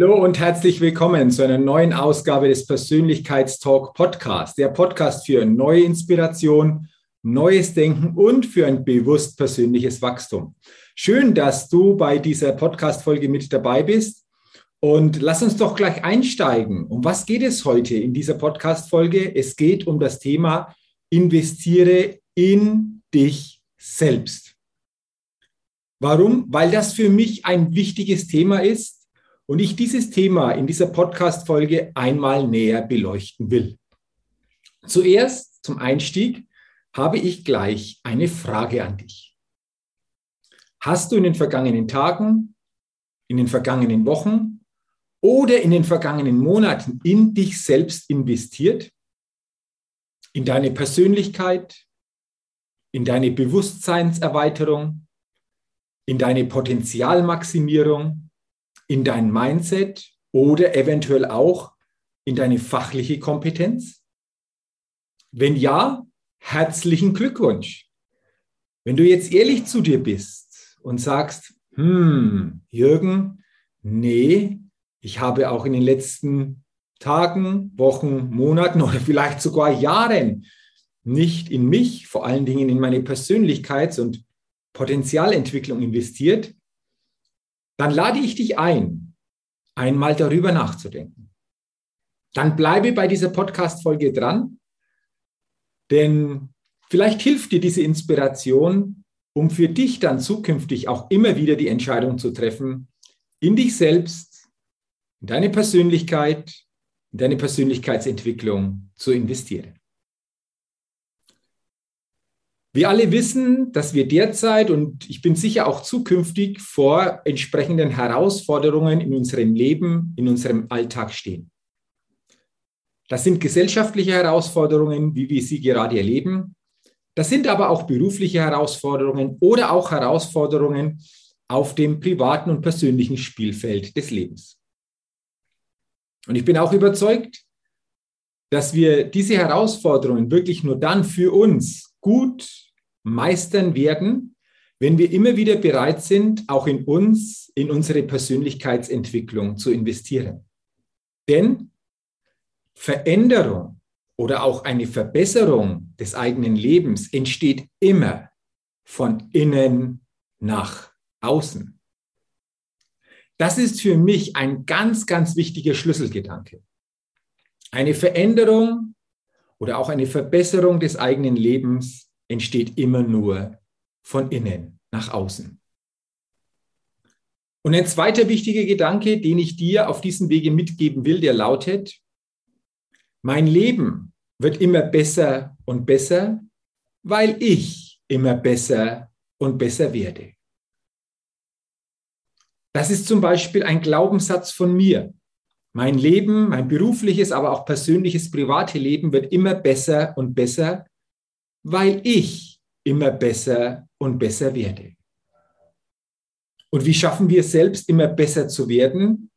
Hallo und herzlich willkommen zu einer neuen Ausgabe des Persönlichkeitstalk Podcast, der Podcast für neue Inspiration, neues Denken und für ein bewusst persönliches Wachstum. Schön, dass du bei dieser Podcast-Folge mit dabei bist. Und lass uns doch gleich einsteigen. Um was geht es heute in dieser Podcast-Folge? Es geht um das Thema investiere in dich selbst. Warum? Weil das für mich ein wichtiges Thema ist und ich dieses Thema in dieser Podcast-Folge einmal näher beleuchten will. Zuerst zum Einstieg habe ich gleich eine Frage an dich. Hast du in den vergangenen Tagen, in den vergangenen Wochen oder in den vergangenen Monaten in dich selbst investiert? In deine Persönlichkeit, in deine Bewusstseinserweiterung, in deine Potenzialmaximierung, in dein Mindset oder eventuell auch in deine fachliche Kompetenz? Wenn ja, herzlichen Glückwunsch. Wenn du jetzt ehrlich zu dir bist und sagst, hm, Jürgen, nee, ich habe auch in den letzten Tagen, Wochen, Monaten oder vielleicht sogar Jahren nicht in mich, vor allen Dingen in meine Persönlichkeits- und Potenzialentwicklung investiert, dann lade ich dich ein, einmal darüber nachzudenken. Dann bleibe bei dieser Podcast-Folge dran, denn vielleicht hilft dir diese Inspiration, um für dich dann zukünftig auch immer wieder die Entscheidung zu treffen, in dich selbst, in deine Persönlichkeit, in deine Persönlichkeitsentwicklung zu investieren. Wir alle wissen, dass wir derzeit und ich bin sicher auch zukünftig vor entsprechenden Herausforderungen in unserem Leben, in unserem Alltag stehen. Das sind gesellschaftliche Herausforderungen, wie wir sie gerade erleben. Das sind aber auch berufliche Herausforderungen oder auch Herausforderungen auf dem privaten und persönlichen Spielfeld des Lebens. Und ich bin auch überzeugt, dass wir diese Herausforderungen wirklich nur dann für uns gut meistern werden, wenn wir immer wieder bereit sind, auch in uns, in unsere Persönlichkeitsentwicklung zu investieren. Denn Veränderung oder auch eine Verbesserung des eigenen Lebens entsteht immer von innen nach außen. Das ist für mich ein ganz, ganz wichtiger Schlüsselgedanke. Eine Veränderung oder auch eine Verbesserung des eigenen Lebens entsteht immer nur von innen nach außen. Und ein zweiter wichtiger Gedanke, den ich dir auf diesem Wege mitgeben will, der lautet, mein Leben wird immer besser und besser, weil ich immer besser und besser werde. Das ist zum Beispiel ein Glaubenssatz von mir. Mein Leben, mein berufliches, aber auch persönliches, private Leben wird immer besser und besser, weil ich immer besser und besser werde. Und wie schaffen wir es selbst immer besser zu werden?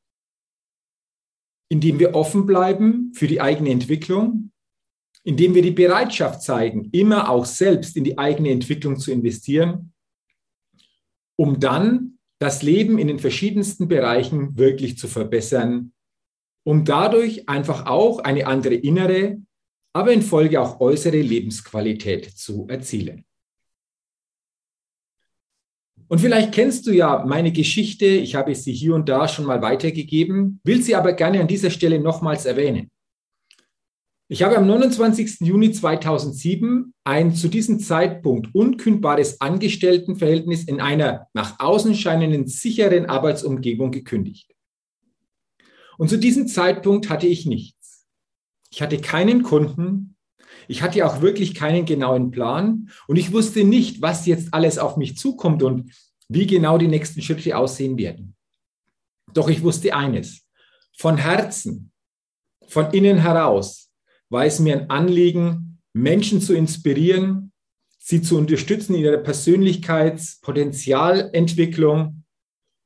Indem wir offen bleiben für die eigene Entwicklung, indem wir die Bereitschaft zeigen, immer auch selbst in die eigene Entwicklung zu investieren, um dann das Leben in den verschiedensten Bereichen wirklich zu verbessern um dadurch einfach auch eine andere innere, aber in Folge auch äußere Lebensqualität zu erzielen. Und vielleicht kennst du ja meine Geschichte, ich habe sie hier und da schon mal weitergegeben, will sie aber gerne an dieser Stelle nochmals erwähnen. Ich habe am 29. Juni 2007 ein zu diesem Zeitpunkt unkündbares Angestelltenverhältnis in einer nach außen scheinenden sicheren Arbeitsumgebung gekündigt. Und zu diesem Zeitpunkt hatte ich nichts. Ich hatte keinen Kunden. Ich hatte auch wirklich keinen genauen Plan. Und ich wusste nicht, was jetzt alles auf mich zukommt und wie genau die nächsten Schritte aussehen werden. Doch ich wusste eines. Von Herzen, von innen heraus war es mir ein Anliegen, Menschen zu inspirieren, sie zu unterstützen in ihrer Persönlichkeitspotenzialentwicklung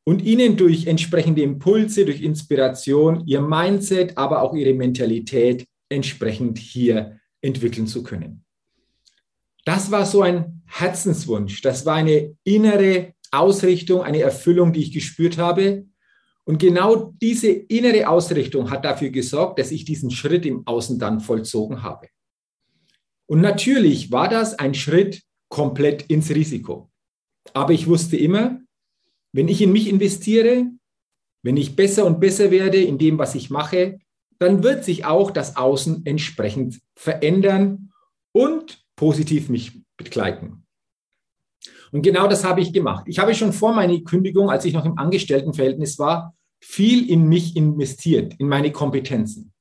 und ihnen durch entsprechende Impulse, durch Inspiration, ihr Mindset, aber auch ihre Mentalität entsprechend hier entwickeln zu können. Das war so ein Herzenswunsch, das war eine innere Ausrichtung, eine Erfüllung, die ich gespürt habe, und genau diese innere Ausrichtung hat dafür gesorgt, dass ich diesen Schritt im Außen dann vollzogen habe. Und natürlich war das ein Schritt komplett ins Risiko. Aber ich wusste immer, wenn ich in mich investiere, wenn ich besser und besser werde in dem, was ich mache, dann wird sich auch das Außen entsprechend verändern und positiv mich begleiten. Und genau das habe ich gemacht. Ich habe schon vor meiner Kündigung, als ich noch im Angestelltenverhältnis war, viel in mich investiert, in meine Kompetenzen,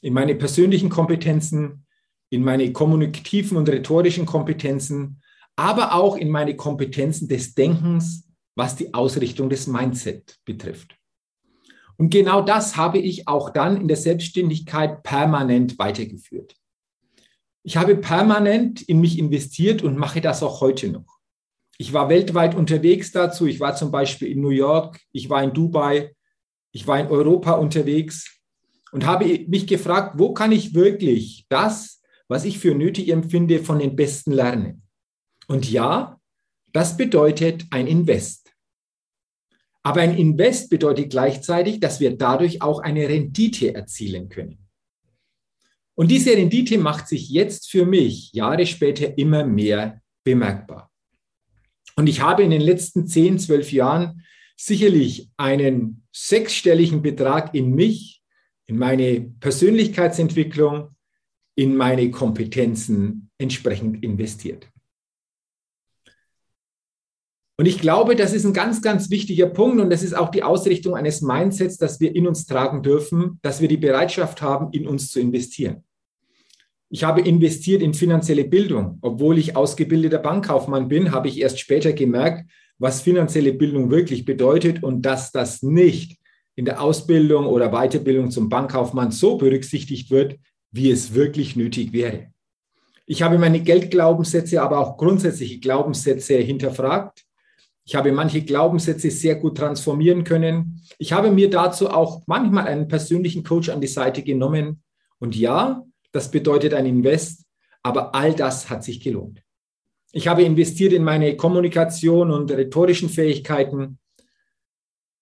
in meine persönlichen Kompetenzen, in meine kommunikativen und rhetorischen Kompetenzen, aber auch in meine Kompetenzen des Denkens, was die Ausrichtung des Mindset betrifft. Und genau das habe ich auch dann in der Selbstständigkeit permanent weitergeführt. Ich habe permanent in mich investiert und mache das auch heute noch. Ich war weltweit unterwegs dazu. Ich war zum Beispiel in New York, ich war in Dubai, ich war in Europa unterwegs und habe mich gefragt, wo kann ich wirklich das, was ich für nötig empfinde, von den Besten lernen? Und ja, das bedeutet ein Invest. Aber ein Invest bedeutet gleichzeitig, dass wir dadurch auch eine Rendite erzielen können. Und diese Rendite macht sich jetzt für mich Jahre später immer mehr bemerkbar. Und ich habe in den letzten 10, 12 Jahren sicherlich einen sechsstelligen Betrag in mich, in meine Persönlichkeitsentwicklung, in meine Kompetenzen entsprechend investiert. Und ich glaube, das ist ein ganz, ganz wichtiger Punkt und das ist auch die Ausrichtung eines Mindsets, dass wir in uns tragen dürfen, dass wir die Bereitschaft haben, in uns zu investieren. Ich habe investiert in finanzielle Bildung. Obwohl ich ausgebildeter Bankkaufmann bin, habe ich erst später gemerkt, was finanzielle Bildung wirklich bedeutet und dass das nicht in der Ausbildung oder Weiterbildung zum Bankkaufmann so berücksichtigt wird, wie es wirklich nötig wäre. Ich habe meine Geldglaubenssätze, aber auch grundsätzliche Glaubenssätze hinterfragt. Ich habe manche Glaubenssätze sehr gut transformieren können. Ich habe mir dazu auch manchmal einen persönlichen Coach an die Seite genommen. Und ja, das bedeutet ein Invest, aber all das hat sich gelohnt. Ich habe investiert in meine Kommunikation und rhetorischen Fähigkeiten.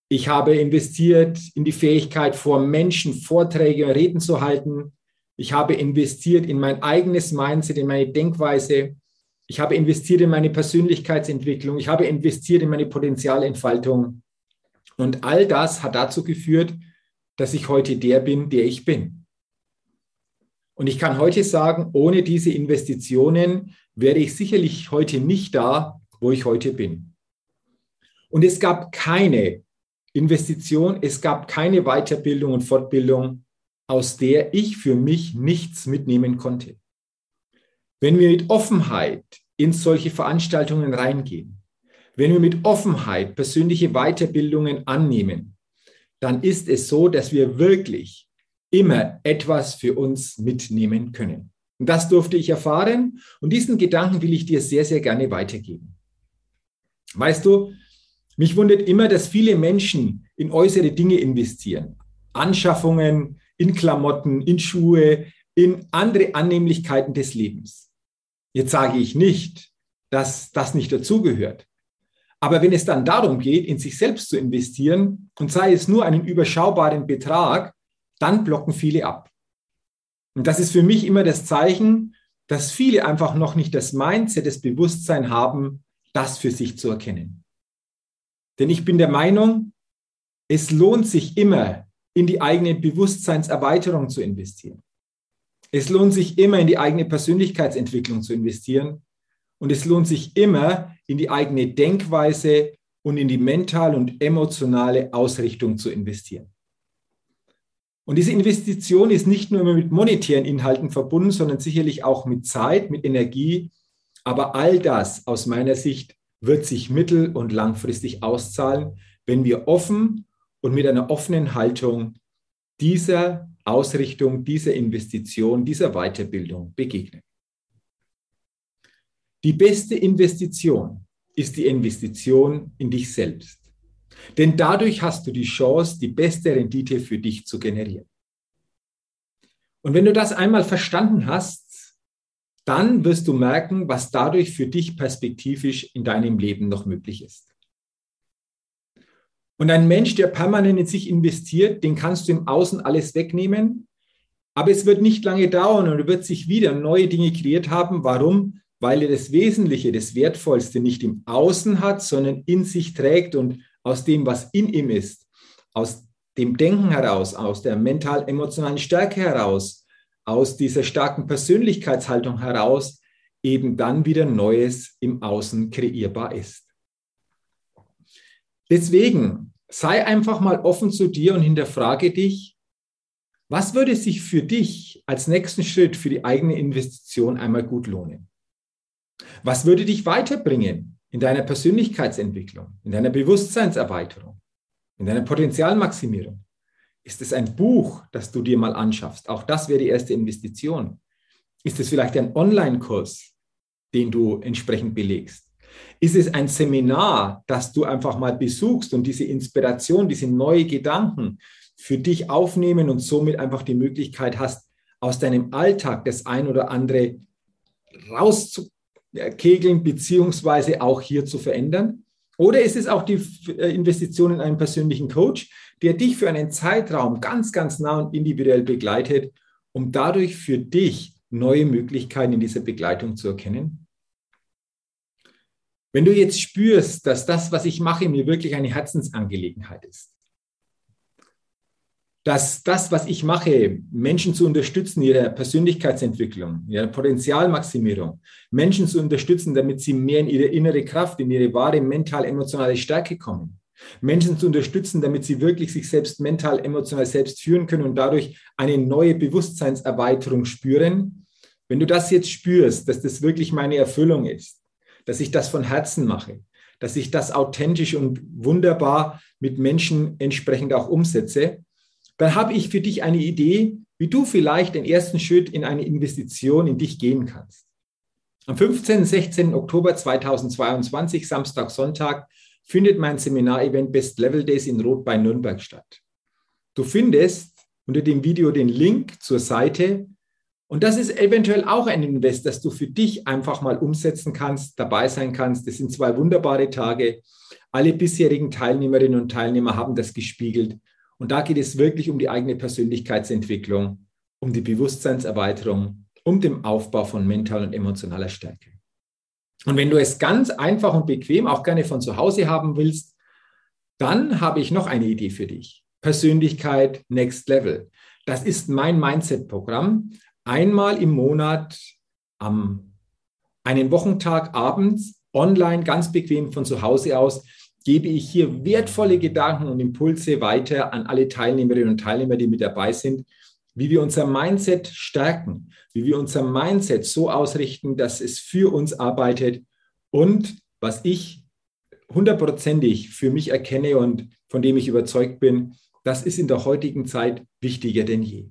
Ich habe investiert in die Fähigkeit, vor Menschen Vorträge und Reden zu halten. Ich habe investiert in mein eigenes Mindset, in meine Denkweise. Ich habe investiert in meine Persönlichkeitsentwicklung. Ich habe investiert in meine Potenzialentfaltung. Und all das hat dazu geführt, dass ich heute der bin, der ich bin. Und ich kann heute sagen, ohne diese Investitionen wäre ich sicherlich heute nicht da, wo ich heute bin. Und es gab keine Investition, es gab keine Weiterbildung und Fortbildung, aus der ich für mich nichts mitnehmen konnte. Wenn wir mit Offenheit in solche Veranstaltungen reingehen, wenn wir mit Offenheit persönliche Weiterbildungen annehmen, dann ist es so, dass wir wirklich immer etwas für uns mitnehmen können. Und das durfte ich erfahren und diesen Gedanken will ich dir sehr, sehr gerne weitergeben. Weißt du, mich wundert immer, dass viele Menschen in äußere Dinge investieren. Anschaffungen, in Klamotten, in Schuhe, in andere Annehmlichkeiten des Lebens. Jetzt sage ich nicht, dass das nicht dazugehört. Aber wenn es dann darum geht, in sich selbst zu investieren und sei es nur einen überschaubaren Betrag, dann blocken viele ab. Und das ist für mich immer das Zeichen, dass viele einfach noch nicht das Mindset, das Bewusstsein haben, das für sich zu erkennen. Denn ich bin der Meinung, es lohnt sich immer, in die eigene Bewusstseinserweiterung zu investieren. Es lohnt sich immer in die eigene Persönlichkeitsentwicklung zu investieren und es lohnt sich immer in die eigene Denkweise und in die mentale und emotionale Ausrichtung zu investieren. Und diese Investition ist nicht nur mit monetären Inhalten verbunden, sondern sicherlich auch mit Zeit, mit Energie. Aber all das aus meiner Sicht wird sich mittel- und langfristig auszahlen, wenn wir offen und mit einer offenen Haltung dieser Ausrichtung, dieser Investition, dieser Weiterbildung begegnen. Die beste Investition ist die Investition in dich selbst. Denn dadurch hast du die Chance, die beste Rendite für dich zu generieren. Und wenn du das einmal verstanden hast, dann wirst du merken, was dadurch für dich perspektivisch in deinem Leben noch möglich ist. Und ein Mensch, der permanent in sich investiert, den kannst du im Außen alles wegnehmen, aber es wird nicht lange dauern und er wird sich wieder neue Dinge kreiert haben. Warum? Weil er das Wesentliche, das Wertvollste nicht im Außen hat, sondern in sich trägt und aus dem, was in ihm ist, aus dem Denken heraus, aus der mental-emotionalen Stärke heraus, aus dieser starken Persönlichkeitshaltung heraus, eben dann wieder Neues im Außen kreierbar ist. Deswegen sei einfach mal offen zu dir und hinterfrage dich, was würde sich für dich als nächsten Schritt für die eigene Investition einmal gut lohnen? Was würde dich weiterbringen in deiner Persönlichkeitsentwicklung, in deiner Bewusstseinserweiterung, in deiner Potenzialmaximierung? Ist es ein Buch, das du dir mal anschaffst? Auch das wäre die erste Investition. Ist es vielleicht ein Online-Kurs, den du entsprechend belegst? Ist es ein Seminar, das du einfach mal besuchst und diese Inspiration, diese neuen Gedanken für dich aufnehmen und somit einfach die Möglichkeit hast, aus deinem Alltag das ein oder andere rauszukegeln, beziehungsweise auch hier zu verändern? Oder ist es auch die äh, Investition in einen persönlichen Coach, der dich für einen Zeitraum ganz, ganz nah und individuell begleitet, um dadurch für dich neue Möglichkeiten in dieser Begleitung zu erkennen? Wenn du jetzt spürst, dass das, was ich mache, mir wirklich eine Herzensangelegenheit ist, dass das, was ich mache, Menschen zu unterstützen, ihre Persönlichkeitsentwicklung, ihre Potenzialmaximierung, Menschen zu unterstützen, damit sie mehr in ihre innere Kraft, in ihre wahre mental-emotionale Stärke kommen. Menschen zu unterstützen, damit sie wirklich sich selbst mental, emotional selbst führen können und dadurch eine neue Bewusstseinserweiterung spüren. Wenn du das jetzt spürst, dass das wirklich meine Erfüllung ist, dass ich das von Herzen mache, dass ich das authentisch und wunderbar mit Menschen entsprechend auch umsetze, dann habe ich für dich eine Idee, wie du vielleicht den ersten Schritt in eine Investition in dich gehen kannst. Am 15. und 16. Oktober 2022, Samstag, Sonntag, findet mein Seminarevent Best Level Days in Rot bei Nürnberg statt. Du findest unter dem Video den Link zur Seite, und das ist eventuell auch ein Invest, das du für dich einfach mal umsetzen kannst, dabei sein kannst. Das sind zwei wunderbare Tage. Alle bisherigen Teilnehmerinnen und Teilnehmer haben das gespiegelt. Und da geht es wirklich um die eigene Persönlichkeitsentwicklung, um die Bewusstseinserweiterung, um den Aufbau von mentaler und emotionaler Stärke. Und wenn du es ganz einfach und bequem auch gerne von zu Hause haben willst, dann habe ich noch eine Idee für dich. Persönlichkeit Next Level. Das ist mein Mindset-Programm, einmal im Monat am einen Wochentag abends online ganz bequem von zu Hause aus gebe ich hier wertvolle Gedanken und Impulse weiter an alle Teilnehmerinnen und Teilnehmer, die mit dabei sind, wie wir unser Mindset stärken, wie wir unser Mindset so ausrichten, dass es für uns arbeitet und was ich hundertprozentig für mich erkenne und von dem ich überzeugt bin, das ist in der heutigen Zeit wichtiger denn je.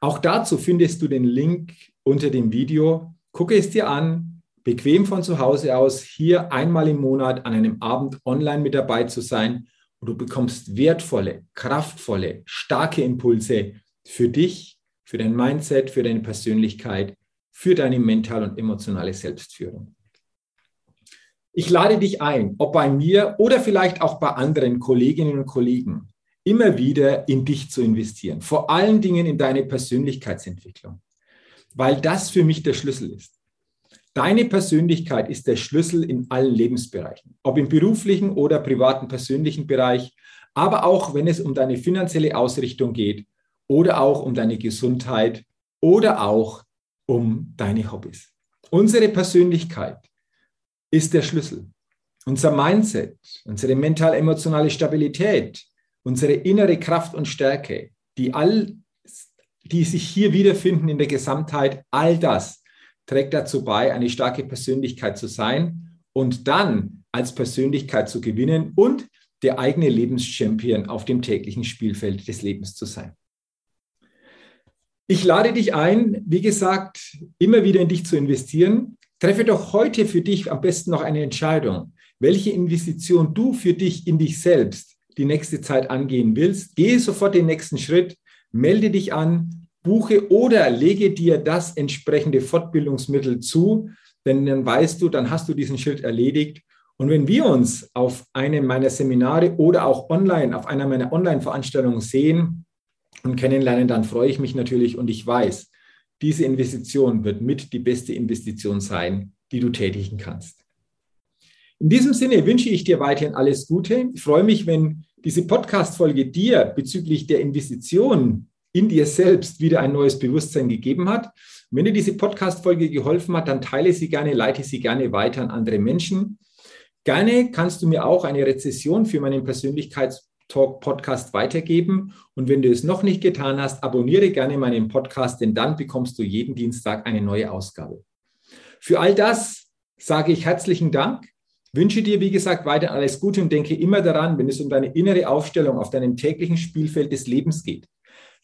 Auch dazu findest du den Link unter dem Video. Gucke es dir an, bequem von zu Hause aus, hier einmal im Monat an einem Abend online mit dabei zu sein und du bekommst wertvolle, kraftvolle, starke Impulse für dich, für dein Mindset, für deine Persönlichkeit, für deine mentale und emotionale Selbstführung. Ich lade dich ein, ob bei mir oder vielleicht auch bei anderen Kolleginnen und Kollegen, immer wieder in dich zu investieren. Vor allen Dingen in deine Persönlichkeitsentwicklung, weil das für mich der Schlüssel ist. Deine Persönlichkeit ist der Schlüssel in allen Lebensbereichen, ob im beruflichen oder privaten persönlichen Bereich, aber auch wenn es um deine finanzielle Ausrichtung geht oder auch um deine Gesundheit oder auch um deine Hobbys. Unsere Persönlichkeit ist der Schlüssel. Unser Mindset, unsere mental-emotionale Stabilität, unsere innere Kraft und Stärke, die all, die sich hier wiederfinden in der Gesamtheit, all das trägt dazu bei, eine starke Persönlichkeit zu sein und dann als Persönlichkeit zu gewinnen und der eigene Lebenschampion auf dem täglichen Spielfeld des Lebens zu sein. Ich lade dich ein, wie gesagt, immer wieder in dich zu investieren. Treffe doch heute für dich am besten noch eine Entscheidung, welche Investition du für dich in dich selbst die nächste Zeit angehen willst. Gehe sofort den nächsten Schritt, melde dich an, buche oder lege dir das entsprechende Fortbildungsmittel zu, denn dann weißt du, dann hast du diesen Schritt erledigt. Und wenn wir uns auf einem meiner Seminare oder auch online auf einer meiner Online-Veranstaltungen sehen, und kennenlernen, dann freue ich mich natürlich und ich weiß, diese Investition wird mit die beste Investition sein, die du tätigen kannst. In diesem Sinne wünsche ich dir weiterhin alles Gute. Ich freue mich, wenn diese Podcast-Folge dir bezüglich der Investition in dir selbst wieder ein neues Bewusstsein gegeben hat. wenn dir diese Podcast-Folge geholfen hat, dann teile sie gerne, leite sie gerne weiter an andere Menschen. Gerne kannst du mir auch eine Rezession für meinen Persönlichkeits- Talk Podcast weitergeben. Und wenn du es noch nicht getan hast, abonniere gerne meinen Podcast, denn dann bekommst du jeden Dienstag eine neue Ausgabe. Für all das sage ich herzlichen Dank. Wünsche dir, wie gesagt, weiter alles Gute und denke immer daran, wenn es um deine innere Aufstellung auf deinem täglichen Spielfeld des Lebens geht.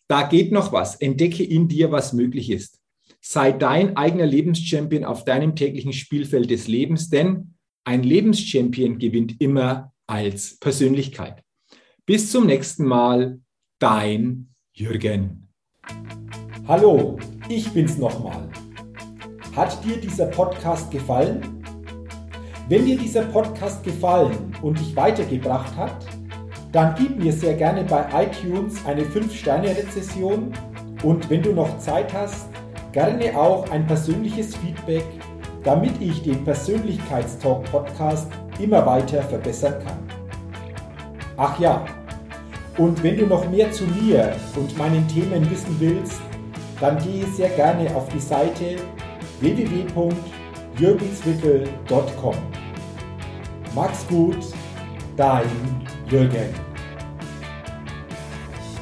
Da geht noch was. Entdecke in dir, was möglich ist. Sei dein eigener Lebenschampion auf deinem täglichen Spielfeld des Lebens, denn ein Lebenschampion gewinnt immer als Persönlichkeit. Bis zum nächsten Mal, dein Jürgen. Hallo, ich bin's nochmal. Hat dir dieser Podcast gefallen? Wenn dir dieser Podcast gefallen und dich weitergebracht hat, dann gib mir sehr gerne bei iTunes eine 5-Sterne-Rezession und wenn du noch Zeit hast, gerne auch ein persönliches Feedback, damit ich den Persönlichkeitstalk Podcast immer weiter verbessern kann. Ach ja, und wenn du noch mehr zu mir und meinen Themen wissen willst, dann gehe sehr gerne auf die Seite www.jürgenswickel.com. Max gut, dein Jürgen.